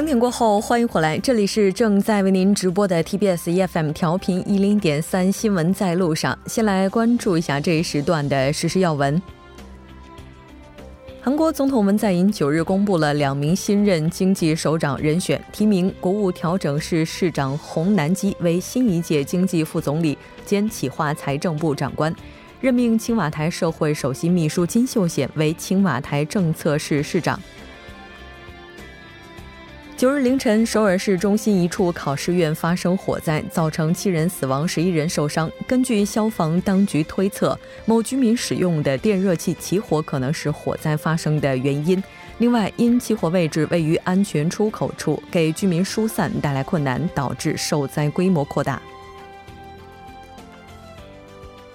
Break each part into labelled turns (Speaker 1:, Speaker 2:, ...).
Speaker 1: 整点过后，欢迎回来，这里是正在为您直播的 TBS EFM 调频一零点三新闻在路上。先来关注一下这一时段的实时要闻。韩国总统文在寅九日公布了两名新任经济首长人选，提名国务调整室市长洪南基为新一届经济副总理兼企划财政部长官，任命青瓦台社会首席秘书金秀贤为青瓦台政策室室长。九日凌晨，首尔市中心一处考试院发生火灾，造成七人死亡、十一人受伤。根据消防当局推测，某居民使用的电热器起火可能是火灾发生的原因。另外，因起火位置位于安全出口处，给居民疏散带来困难，导致受灾规模扩大。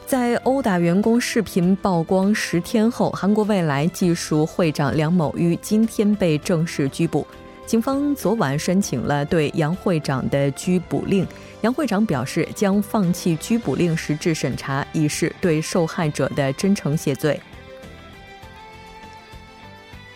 Speaker 1: 在殴打员工视频曝光十天后，韩国未来技术会长梁某于今天被正式拘捕。警方昨晚申请了对杨会长的拘捕令，杨会长表示将放弃拘捕令实质审查，以示对受害者的真诚谢罪。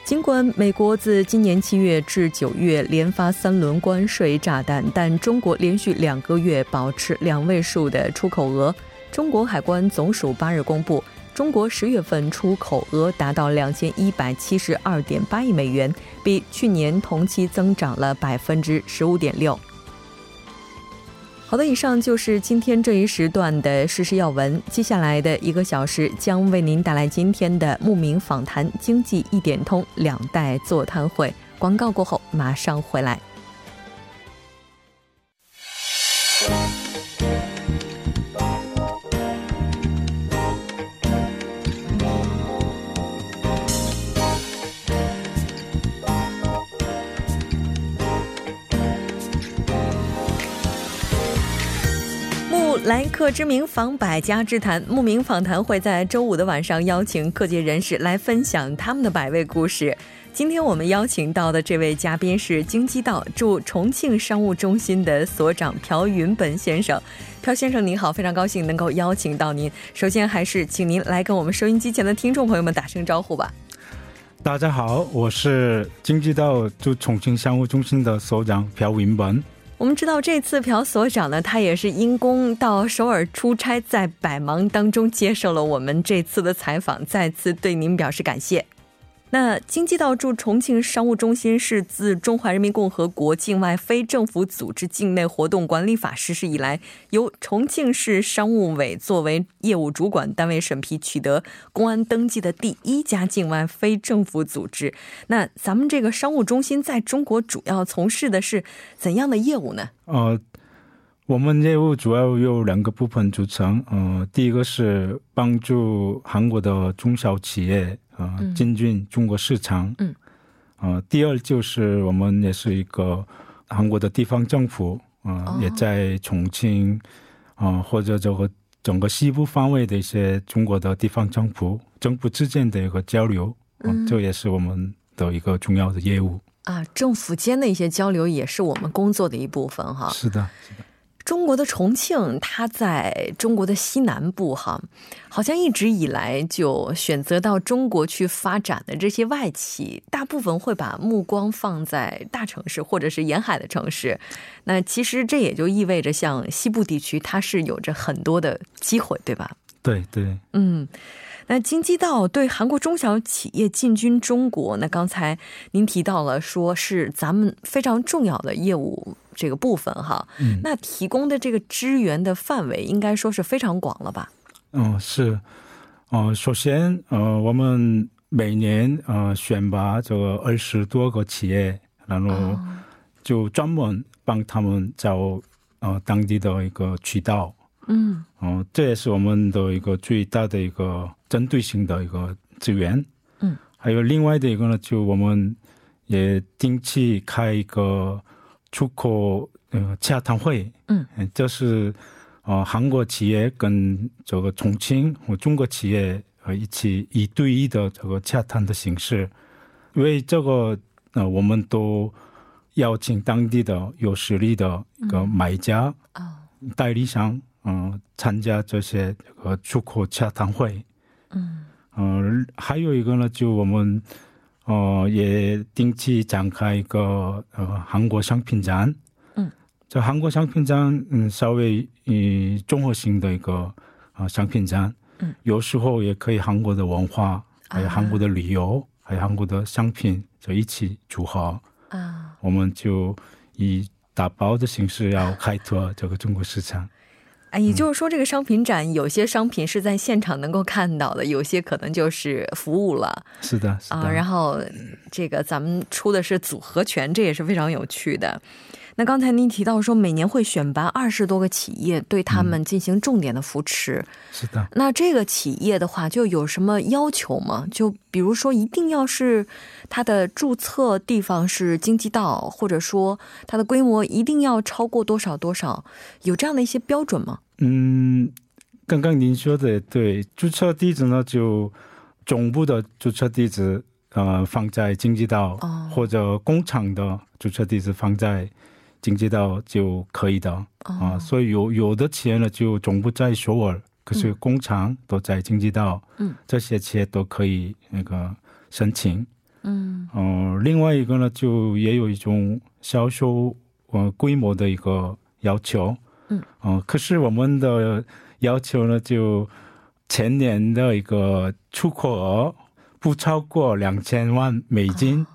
Speaker 1: 尽管美国自今年七月至九月连发三轮关税炸弹，但中国连续两个月保持两位数的出口额。中国海关总署八日公布。中国十月份出口额达到两千一百七十二点八亿美元，比去年同期增长了百分之十五点六。好的，以上就是今天这一时段的实时要闻。接下来的一个小时将为您带来今天的慕名访谈、经济一点通、两代座谈会。广告过后马上回来。来客之名访百家之谈，慕名访谈会在周五的晚上邀请各界人士来分享他们的百味故事。今天我们邀请到的这位嘉宾是京畿道驻重庆商务中心的所长朴云本先生。朴先生您好，非常高兴能够邀请到您。首先还是请您来跟我们收音机前的听众朋友们打声招呼吧。
Speaker 2: 大家好，我是京畿道驻重庆商务中心的所长朴云本。
Speaker 1: 我们知道这次朴所长呢，他也是因公到首尔出差，在百忙当中接受了我们这次的采访，再次对您表示感谢。那京畿道驻重庆商务中心是自《中华人民共和国境外非政府组织境内活动管理法》实施以来，由重庆市商务委作为业务主管单位审批取得公安登记的第一家境外非政府组织。那咱们这个商务中心在中国主要从事的是怎样的业务呢？呃，
Speaker 2: 我们业务主要有两个部分组成。呃，第一个是帮助韩国的中小企业。啊，进军中国市场。嗯，啊，第二就是我们也是一个韩国的地方政府，啊，也在重庆，啊，或者这个整个西部方位的一些中国的地方政府，政府之间的一个交流，嗯，这也是我们的一个重要的业务。
Speaker 1: 啊，政府间的一些交流也是我们工作的一部分，哈。
Speaker 2: 是的，是的。
Speaker 1: 中国的重庆，它在中国的西南部，哈，好像一直以来就选择到中国去发展的这些外企，大部分会把目光放在大城市或者是沿海的城市。那其实这也就意味着，像西部地区，它是有着很多的机会，对吧？
Speaker 2: 对对，
Speaker 1: 嗯。那京畿道对韩国中小企业进军中国，那刚才您提到了，说是咱们非常重要的业务。这个部分哈，嗯，那提供的这个支援的范围应该说是非常广了吧？
Speaker 2: 嗯，是，呃，首先，呃，我们每年呃选拔这个二十多个企业，然后就专门帮他们找呃当地的一个渠道，嗯，哦，这也是我们的一个最大的一个针对性的一个资源，嗯，还有另外的一个呢，就我们也定期开一个。出口呃洽谈会，嗯，这是呃韩国企业跟这个重庆和中国企业呃一起一对一的这个洽谈的形式，因为这个呃我们都邀请当地的有实力的一个买家啊代理商嗯参加这些这个出口洽谈会，嗯嗯还有一个呢就我们。呃，也定期展开一个呃韩国商品展。
Speaker 1: 嗯，
Speaker 2: 这韩国商品展，嗯，稍微嗯综合性的一个啊商品展。
Speaker 1: 嗯，
Speaker 2: 有时候也可以韩国的文化，还有韩国的旅游，还有韩国的商品，就一起组合。
Speaker 1: 啊，
Speaker 2: 我们就以打包的形式要开拓这个中国市场。
Speaker 1: 哎，也就是说，这个商品展有些商品是在现场能够看到的，有些可能就是服务了。
Speaker 2: 是的，是的。
Speaker 1: 啊，然后这个咱们出的是组合拳，这也是非常有趣的。那刚才您提到说，每年会选拔二十多个企业，对他们进行重点的扶持。
Speaker 2: 是的。
Speaker 1: 那这个企业的话，就有什么要求吗？就比如说，一定要是它的注册地方是经济道，或者说它的规模一定要超过多少多少，有这样的一些标准吗？
Speaker 2: 嗯，刚刚您说的对，注册地址呢，就总部的注册地址呃放在经济道，或者工厂的注册地址放在。经济道就可以的啊，所以有有的企业呢就总部在首尔，可是工厂都在经济道，
Speaker 1: 嗯，
Speaker 2: 这些企业都可以那个申请，
Speaker 1: 嗯，
Speaker 2: 哦，另外一个呢就也有一种销售呃规模的一个要求，
Speaker 1: 嗯，
Speaker 2: 哦，可是我们的要求呢就前年的一个出口额不超过两千万美金。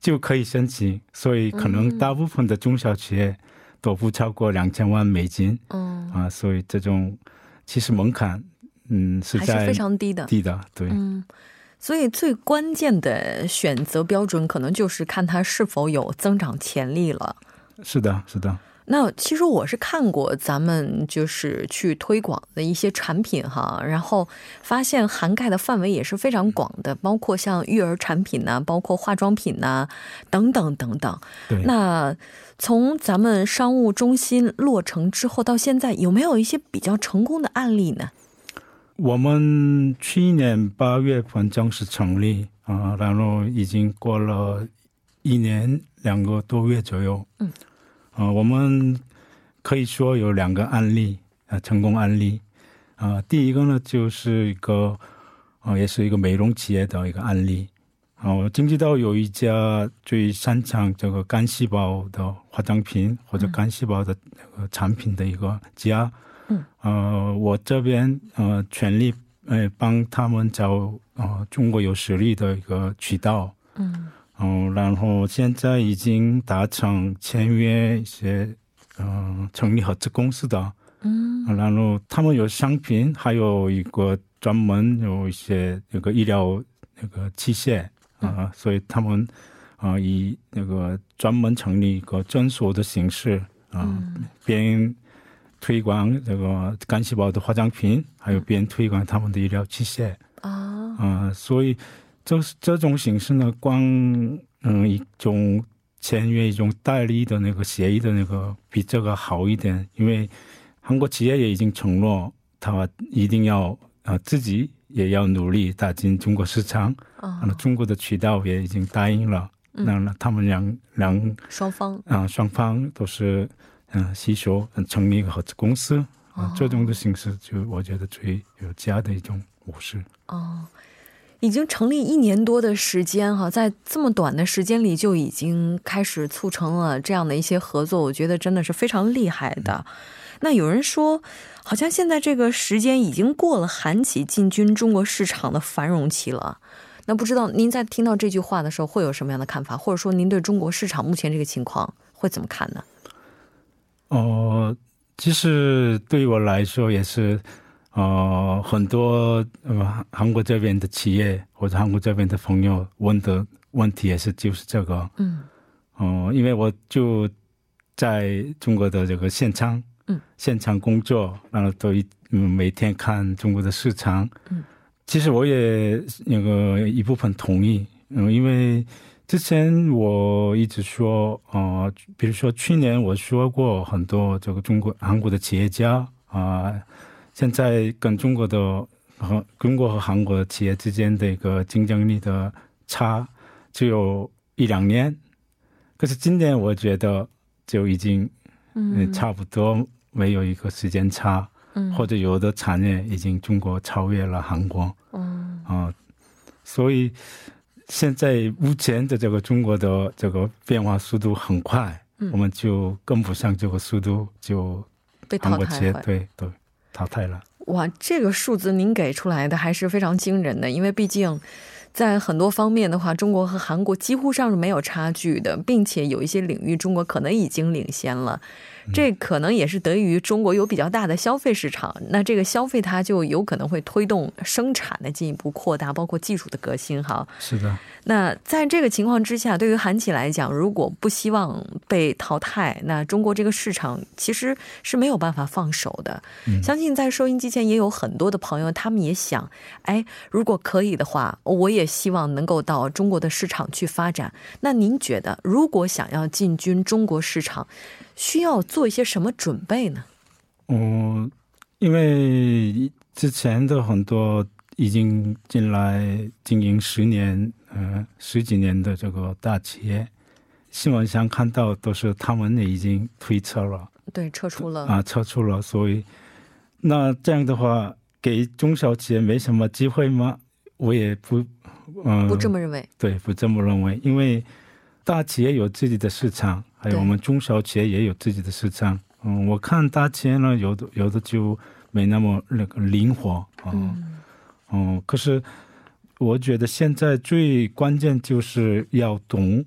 Speaker 2: 就可以申请，所以可能大部分的中小企业都不超过两千万美金。
Speaker 1: 嗯
Speaker 2: 啊，所以这种其实门槛，嗯，是在
Speaker 1: 非常低的，
Speaker 2: 低的，对。
Speaker 1: 嗯，所以最关键的选择标准，可能就是看它是否有增长潜力了。
Speaker 2: 是的，是的。
Speaker 1: 那其实我是看过咱们就是去推广的一些产品哈，然后发现涵盖的范围也是非常广的，包括像育儿产品呐，包括化妆品呐，等等等等。
Speaker 2: 对。
Speaker 1: 那从咱们商务中心落成之后到现在，有没有一些比较成功的案例呢？
Speaker 2: 我们去年八月份正式成立啊，然后已经过了一年两个多月左右。
Speaker 1: 嗯。
Speaker 2: 啊，我们可以说有两个案例啊，成功案例啊。第一个呢，就是一个啊，也是一个美容企业的一个案例。哦，经济道有一家最擅长这个干细胞的化妆品或者干细胞的那个产品的一个家。
Speaker 1: 嗯。
Speaker 2: 呃，我这边呃全力呃帮他们找啊中国有实力的一个渠道。
Speaker 1: 嗯。
Speaker 2: 哦，然后现在已经达成签约一些，嗯，成立合资公司的，
Speaker 1: 嗯，
Speaker 2: 然后他们有商品，还有一个专门有一些那个医疗那个器械啊，所以他们啊以那个专门成立一个诊所的形式啊，边推广这个干细胞的化妆品，还有边推广他们的医疗器械。
Speaker 1: 啊，
Speaker 2: 啊，所以。这这种形式呢，光嗯一种签约一种代理的那个协议的那个比这个好一点，因为韩国企业也已经承诺，他一定要啊自己也要努力打进中国市场，
Speaker 1: 啊，
Speaker 2: 那中国的渠道也已经答应了，那那他们两两
Speaker 1: 双方
Speaker 2: 啊双方都是嗯携手成立一个合资公司啊，这种的形式就我觉得最有价的一种模式。
Speaker 1: 哦。已经成立一年多的时间哈，在这么短的时间里就已经开始促成了这样的一些合作，我觉得真的是非常厉害的。那有人说，好像现在这个时间已经过了韩企进军中国市场的繁荣期了。那不知道您在听到这句话的时候会有什么样的看法，或者说您对中国市场目前这个情况会怎么看呢？
Speaker 2: 哦，其实对于我来说也是。呃，很多呃韩国这边的企业或者韩国这边的朋友问的问题也是就是这个，
Speaker 1: 嗯，
Speaker 2: 哦，因为我就在中国的这个现场，
Speaker 1: 嗯，
Speaker 2: 现场工作，然后都一嗯每天看中国的市场，
Speaker 1: 嗯，
Speaker 2: 其实我也那个一部分同意，嗯，因为之前我一直说，呃，比如说去年我说过很多这个中国韩国的企业家啊。现在跟中国的和中国和韩国企业之间的一个竞争力的差只有一两年，可是今年我觉得就已经嗯。差不多没有一个时间差，
Speaker 1: 嗯，
Speaker 2: 或者有的产业已经中国超越了韩国，
Speaker 1: 嗯
Speaker 2: 啊，所以现在目前的这个中国的这个变化速度很快，我们就跟不上这个速度，就
Speaker 1: 被淘汰了。
Speaker 2: 对对，淘汰了。
Speaker 1: 哇，这个数字您给出来的还是非常惊人的，因为毕竟。在很多方面的话，中国和韩国几乎上是没有差距的，并且有一些领域中国可能已经领先了。这可能也是得益于中国有比较大的消费市场，那这个消费它就有可能会推动生产的进一步扩大，包括技术的革新。哈，
Speaker 2: 是的。
Speaker 1: 那在这个情况之下，对于韩企来讲，如果不希望被淘汰，那中国这个市场其实是没有办法放手的。相信在收音机前也有很多的朋友，他们也想，哎，如果可以的话，我也希望能够到中国的市场去发展。那您觉得，如果想要进军中国市场？需要做一些什么准备呢？
Speaker 2: 嗯，因为之前的很多已经进来经营十年、嗯十几年的这个大企业，新闻上看到都是他们已经退撤了，
Speaker 1: 对，撤出了
Speaker 2: 啊，撤出了。所以那这样的话，给中小企业没什么机会吗？我也不，
Speaker 1: 嗯，不这么认为。
Speaker 2: 对，不这么认为，因为大企业有自己的市场。还有我们中小企业也有自己的市场，嗯，我看大企业呢，有的有的就没那么那个灵活，嗯，嗯，可是我觉得现在最关键就是要懂，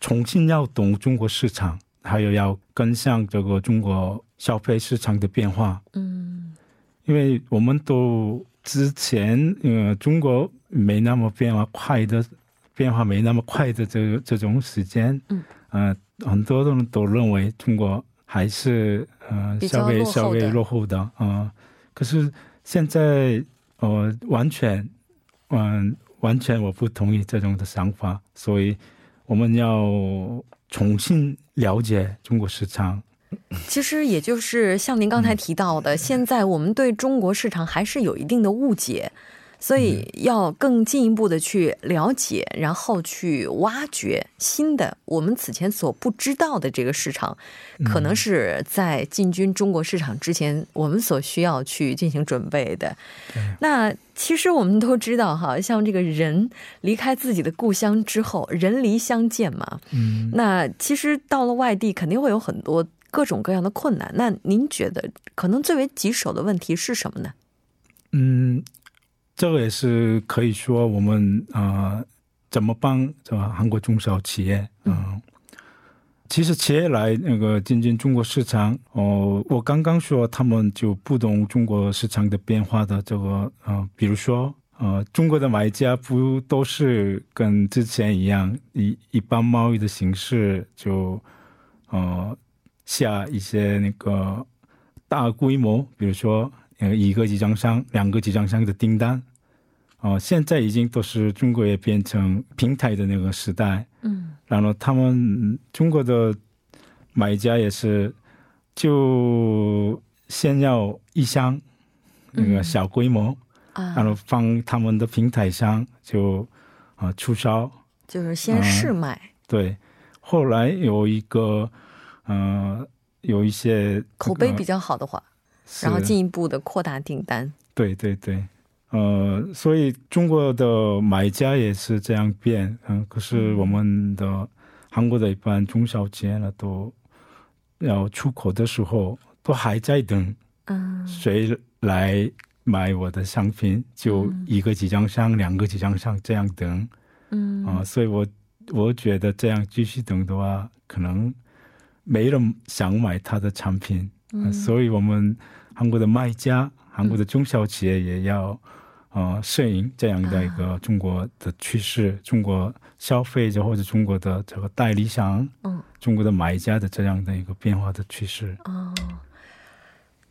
Speaker 2: 重新要懂中国市场，还有要跟上这个中国消费市场的变化，嗯，因为我们都之前呃中国没那么变化快的，变化没那么快的这这种时间，嗯，呃。很多人都认为中国还是呃稍微稍微落后的啊，可是现在呃完全嗯完全我不同意这种的想法，所以我们要重新了解中国市场。
Speaker 1: 其实也就是像您刚才提到的，现在我们对中国市场还是有一定的误解。所以要更进一步的去了解，然后去挖掘新的我们此前所不知道的这个市场，可能是在进军中国市场之前，我们所需要去进行准备的。那其实我们都知道，哈，像这个人离开自己的故乡之后，人离乡见嘛。嗯。那其实到了外地，肯定会有很多各种各样的困难。那您觉得可能最为棘手的问题是什么呢？嗯。
Speaker 2: 这个也是可以说我们啊，怎么帮这个韩国中小企业？嗯，其实企业来那个进军中国市场，哦，我刚刚说他们就不懂中国市场的变化的这个嗯，比如说呃，中国的买家不都是跟之前一样，一一般贸易的形式就呃下一些那个大规模，比如说呃一个集装箱、两个集装箱的订单。哦，现在已经都是中国也变成平台的那个时代，嗯，然后他们中国的买家也是，就先要一箱那个小规模，啊，然后放他们的平台上就啊出销，
Speaker 1: 就是先试卖，
Speaker 2: 对，后来有一个嗯有一些
Speaker 1: 口碑比较好的话，然后进一步的扩大订单，
Speaker 2: 对对对。呃，所以中国的买家也是这样变，嗯，可是我们的韩国的一般中小企业呢，都要出口的时候，都还在等，嗯，谁来买我的商品？就一个集装箱、两个集装箱这样等，嗯，啊，所以我我觉得这样继续等的话，可能没人想买他的产品，嗯，所以我们韩国的卖家、韩国的中小企业也要。呃，顺应这样的一个中国的趋势，中国消费者或者中国的这个代理商，嗯，中国的买家的这样的一个变化的趋势。哦，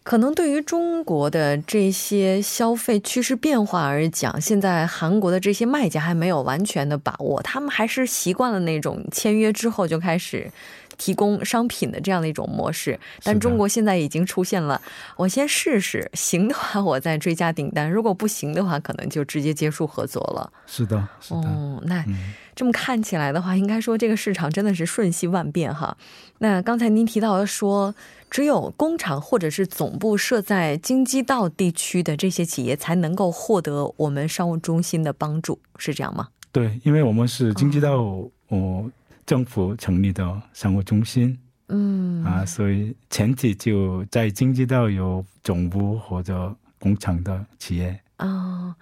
Speaker 1: 可能对于中国的这些消费趋势变化而讲，现在韩国的这些卖家还没有完全的把握，他们还是习惯了那种签约之后就开始。提供商品的这样的一种模式，但中国现在已经出现了，我先试试，行的话我再追加订单，如果不行的话，可能就直接结束合作了。
Speaker 2: 是的，是的。哦，
Speaker 1: 那这么看起来的话，应该说这个市场真的是瞬息万变哈。那刚才您提到的说，只有工厂或者是总部设在京畿道地区的这些企业才能够获得我们商务中心的帮助，是这样吗？
Speaker 2: 对，因为我们是京畿道哦政府成立的商务中心，
Speaker 1: 嗯
Speaker 2: 啊，所以前提就在京畿道有总部或者工厂的企业。
Speaker 1: 哦，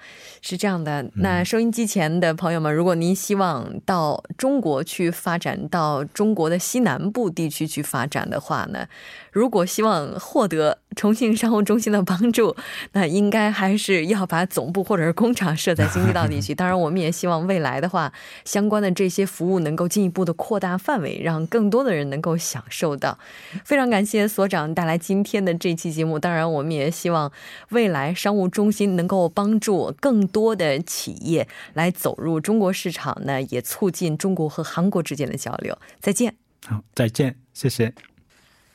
Speaker 1: 是这样的。那收音机前的朋友们，如果您希望到中国去发展，到中国的西南部地区去发展的话呢，如果希望获得重庆商务中心的帮助，那应该还是要把总部或者是工厂设在京畿道地区。当然，我们也希望未来的话，相关的这些服务能够进一步的扩大范围，让更多的人能够享受到。非常感谢所长带来今天的这期节目。当然，我们也希望未来商务中心能够帮助更多的企业来走入中国市场呢，也促进中国和韩国之间的交流。再见。
Speaker 2: 好，再见，谢谢。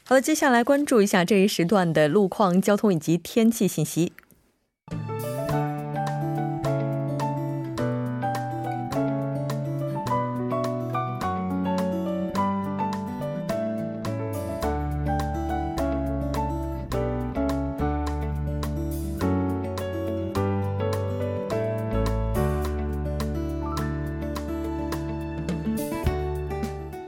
Speaker 1: 好的，接下来关注一下这一时段的路况、交通以及天气信息。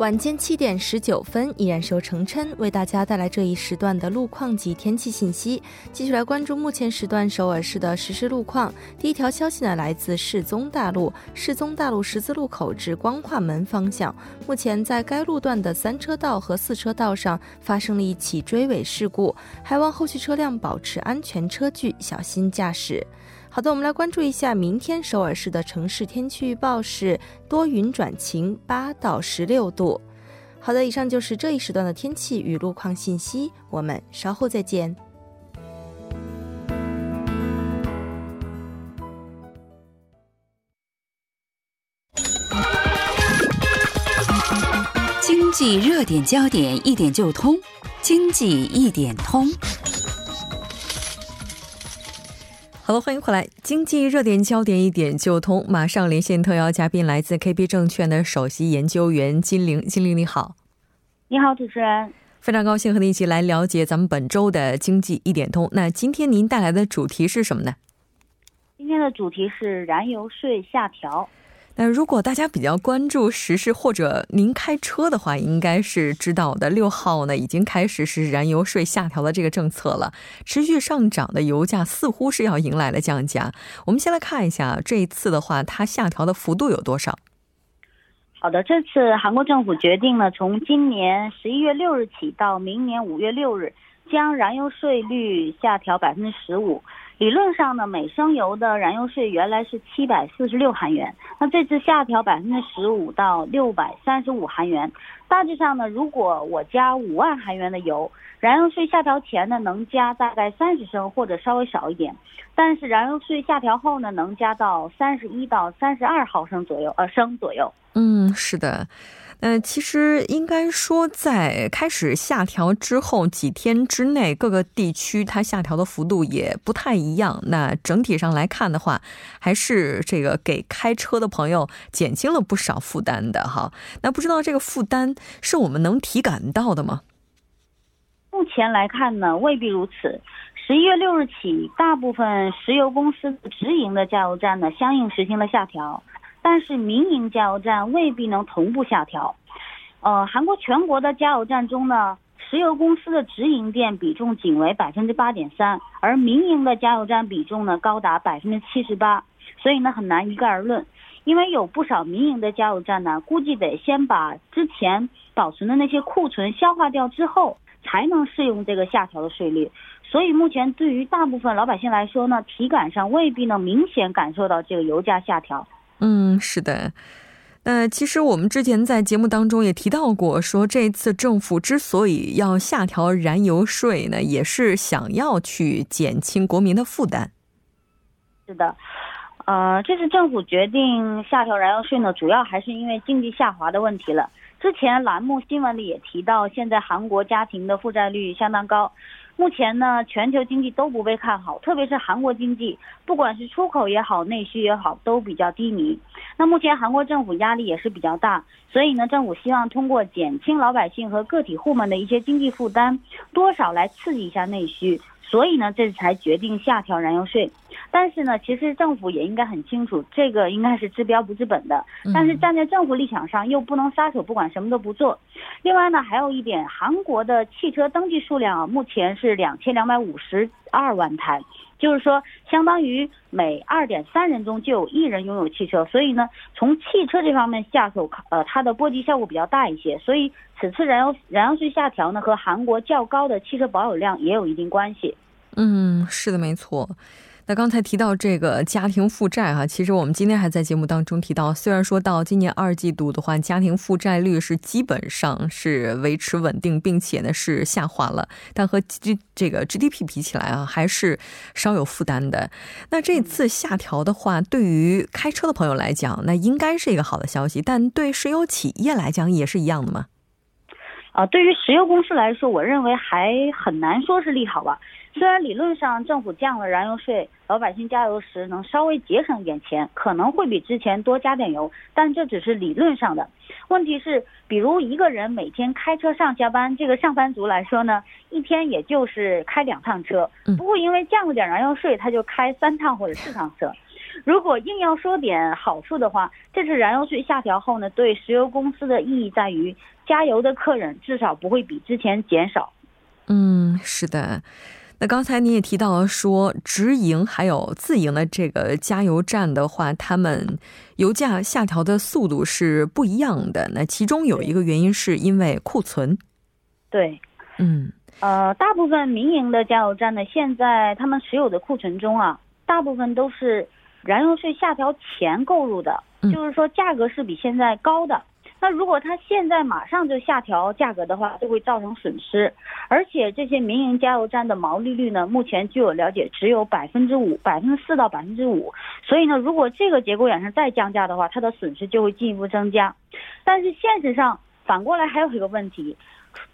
Speaker 3: 晚间七点十九分，依然是由程琛为大家带来这一时段的路况及天气信息。继续来关注目前时段首尔市的实时路况。第一条消息呢，来自世宗大路，世宗大路十字路口至光化门方向，目前在该路段的三车道和四车道上发生了一起追尾事故，还望后续车辆保持安全车距，小心驾驶。好的，我们来关注一下明天首尔市的城市天气预报是多云转晴，八到十六度。好的，以上就是这一时段的天气与路况信息，我们稍后再见。
Speaker 4: 经济热点焦点一点就通，经济一点通。
Speaker 1: 好了，欢迎回来。经济热点焦点一点就通，马上连线特邀嘉宾，来自 KB 证券的首席研究员金玲。金玲你好，
Speaker 5: 你好，主持人，
Speaker 1: 非常高兴和您一起来了解咱们本周的经济一点通。那今天您带来的主题是什么呢？
Speaker 5: 今天的主题是燃油税下调。
Speaker 1: 那如果大家比较关注时事，或者您开车的话，应该是知道的。六号呢，已经开始是燃油税下调的这个政策了。持续上涨的油价似乎是要迎来了降价。我们先来看一下这一次的话，它下调的幅度有多少？
Speaker 5: 好的，这次韩国政府决定了，从今年十一月六日起到明年五月六日，将燃油税率下调百分之十五。理论上呢，每升油的燃油税原来是七百四十六韩元，那这次下调百分之十五到六百三十五韩元。大致上呢，如果我加五万韩元的油，燃油税下调前呢能加大概三十升或者稍微少一点，但是燃油税下调后呢能加到三十一到三十二毫升左右，呃升左右。
Speaker 1: 嗯，是的。呃，其实应该说，在开始下调之后几天之内，各个地区它下调的幅度也不太一样。那整体上来看的话，还是这个给开车的朋友减轻了不少负担的哈。那不知道这个负担是我们能体感到的吗？
Speaker 5: 目前来看呢，未必如此。十一月六日起，大部分石油公司直营的加油站呢，相应实行了下调。但是民营加油站未必能同步下调，呃，韩国全国的加油站中呢，石油公司的直营店比重仅为百分之八点三，而民营的加油站比重呢高达百分之七十八，所以呢很难一概而论，因为有不少民营的加油站呢，估计得先把之前保存的那些库存消化掉之后，才能适用这个下调的税率，所以目前对于大部分老百姓来说呢，体感上未必能明显感受到这个油价下调。
Speaker 1: 嗯，是的。那其实我们之前在节目当中也提到过，说这次政府之所以要下调燃油税呢，也是想要去减轻国民的负担。
Speaker 5: 是的，呃，这次政府决定下调燃油税呢，主要还是因为经济下滑的问题了。之前栏目新闻里也提到，现在韩国家庭的负债率相当高。目前呢，全球经济都不被看好，特别是韩国经济，不管是出口也好，内需也好，都比较低迷。那目前韩国政府压力也是比较大，所以呢，政府希望通过减轻老百姓和个体户们的一些经济负担，多少来刺激一下内需。所以呢，这才决定下调燃油税。但是呢，其实政府也应该很清楚，这个应该是治标不治本的。但是站在政府立场上，又不能撒手不管，什么都不做。另外呢，还有一点，韩国的汽车登记数量啊，目前是两千两百五十二万台。就是说，相当于每二点三人中就有一人拥有汽车，所以呢，从汽车这方面下手，呃，它的波及效果比较大一些。所以此次燃油燃油税下调呢，和韩国较高的汽车保有量也有一定关系。
Speaker 1: 嗯，是的，没错。那刚才提到这个家庭负债哈，其实我们今天还在节目当中提到，虽然说到今年二季度的话，家庭负债率是基本上是维持稳定，并且呢是下滑了，但和 G 这个 GDP 比起来啊，还是稍有负担的。那这次下调的话，对于开车的朋友来讲，那应该是一个好的消息，但对石油企业来讲也是一样的吗？
Speaker 5: 啊，对于石油公司来说，我认为还很难说是利好吧。虽然理论上政府降了燃油税，老百姓加油时能稍微节省一点钱，可能会比之前多加点油，但这只是理论上的。问题是，比如一个人每天开车上下班，这个上班族来说呢，一天也就是开两趟车，不过因为降了点燃油税，他就开三趟或者四趟车。如果硬要说点好处的话，这次燃油税下调后呢，对石油公司的意义在于，加油的客人至少不会比之前减少。
Speaker 1: 嗯，是的。那刚才你也提到了说，直营还有自营的这个加油站的话，他们油价下调的速度是不一样的。那其中有一个原因是因为库存。
Speaker 5: 对，
Speaker 1: 嗯，
Speaker 5: 呃，大部分民营的加油站呢，现在他们持有的库存中啊，大部分都是燃油税下调前购入的，就是说价格是比现在高的。那如果他现在马上就下调价格的话，就会造成损失。而且这些民营加油站的毛利率呢，目前据我了解只有百分之五、百分之四到百分之五。所以呢，如果这个节骨眼上再降价的话，它的损失就会进一步增加。但是现实上反过来还有一个问题，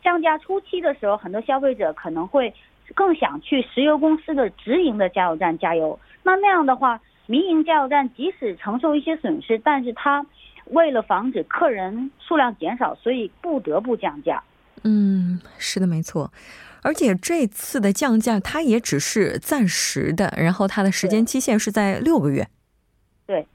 Speaker 5: 降价初期的时候，很多消费者可能会更想去石油公司的直营的加油站加油。那那样的话，民营加油站即使承受一些损失，但是它。为了防止客人数量减少，所以不得不降价。
Speaker 1: 嗯，是的，没错。而且这次的降价，它也只是暂时的，然后它的时间期限是在六个月。
Speaker 5: 对。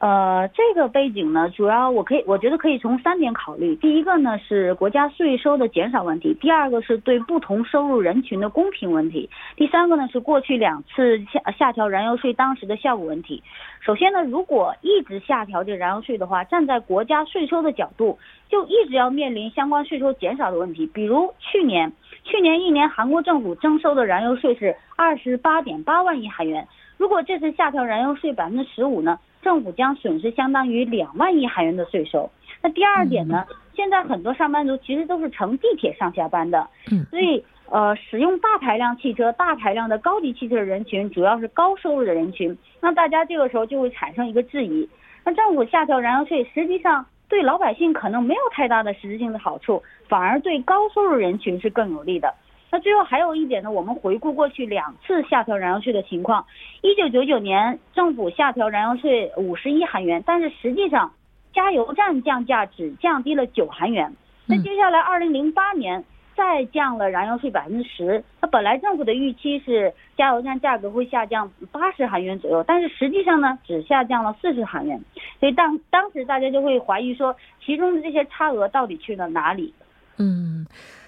Speaker 5: 呃，这个背景呢，主要我可以，我觉得可以从三点考虑。第一个呢是国家税收的减少问题，第二个是对不同收入人群的公平问题，第三个呢是过去两次下下调燃油税当时的效果问题。首先呢，如果一直下调这燃油税的话，站在国家税收的角度，就一直要面临相关税收减少的问题。比如去年，去年一年韩国政府征收的燃油税是二十八点八万亿韩元，如果这次下调燃油税百分之十五呢？政府将损失相当于两万亿韩元的税收。那第二点呢？现在很多上班族其实都是乘地铁上下班的，所以呃，使用大排量汽车、大排量的高级汽车的人群主要是高收入的人群。那大家这个时候就会产生一个质疑：那政府下调燃油税，实际上对老百姓可能没有太大的实质性的好处，反而对高收入人群是更有利的。那最后还有一点呢，我们回顾过去两次下调燃油税的情况，一九九九年政府下调燃油税五十一韩元，但是实际上加油站降价只降低了九韩元。那接下来二零零八年再降了燃油税百分之十，那本来政府的预期是加油站价格会下降八十韩元左右，但是实际上呢只下降了四十韩元，所以当当时大家就会怀疑说，其中的这些差额到底去了哪里？
Speaker 1: 嗯。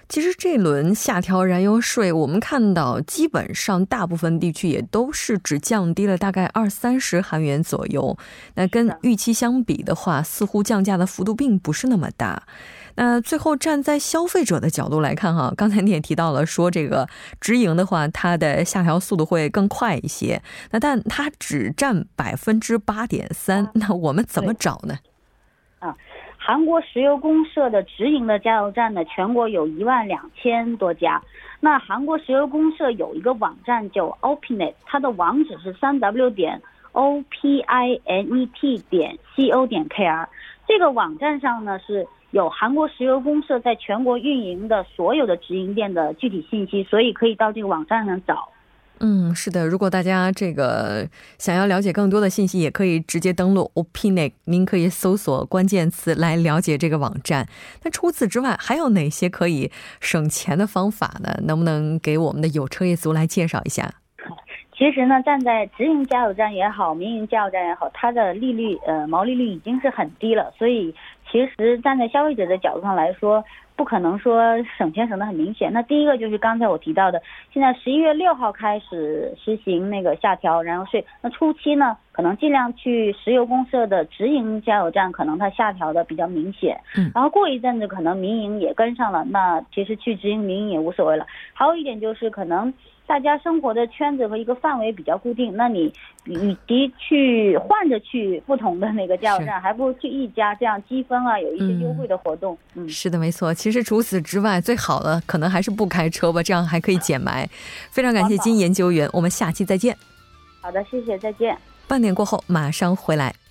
Speaker 1: 其实这轮下调燃油税，我们看到基本上大部分地区也都是只降低了大概二三十韩元左右。那跟预期相比的话，似乎降价的幅度并不是那么大。那最后站在消费者的角度来看，哈，刚才你也提到了说这个直营的话，它的下调速度会更快一些。那但它只占百分之八点三，那我们怎么找呢？
Speaker 5: 韩国石油公社的直营的加油站呢，全国有一万两千多家。那韩国石油公社有一个网站叫 Opinet，它的网址是三 w 点 o p i n e t 点 c o 点 k r。这个网站上呢是有韩国石油公社在全国运营的所有的直营店的具体信息，所以可以到这个网站上找。
Speaker 1: 嗯，是的，如果大家这个想要了解更多的信息，也可以直接登录 Opinek，您可以搜索关键词来了解这个网站。那除此之外，还有哪些可以省钱的方法呢？能不能给我们的有车业族来介绍一下？
Speaker 5: 其实呢，站在直营加油站也好，民营加油站也好，它的利率呃毛利率已经是很低了，所以其实站在消费者的角度上来说。不可能说省钱省得很明显。那第一个就是刚才我提到的，现在十一月六号开始实行那个下调燃油税。那初期呢，可能尽量去石油公社的直营加油站，可能它下调的比较明显。嗯。然后过一阵子，可能民营也跟上了，那其实去直营、民营也无所谓了。还有一点就是可能。大家生活的圈子和一个范围比较固定，那你与其去换着去不同的那个加油站，还不如去一家，这样积分啊，有一些优惠的活动。
Speaker 1: 嗯，是的，没错。其实除此之外，最好的可能还是不开车吧，这样还可以减霾。非常感谢金研究员，我们下期再见。
Speaker 5: 好的，谢谢，再见。
Speaker 1: 半点过后马上回来。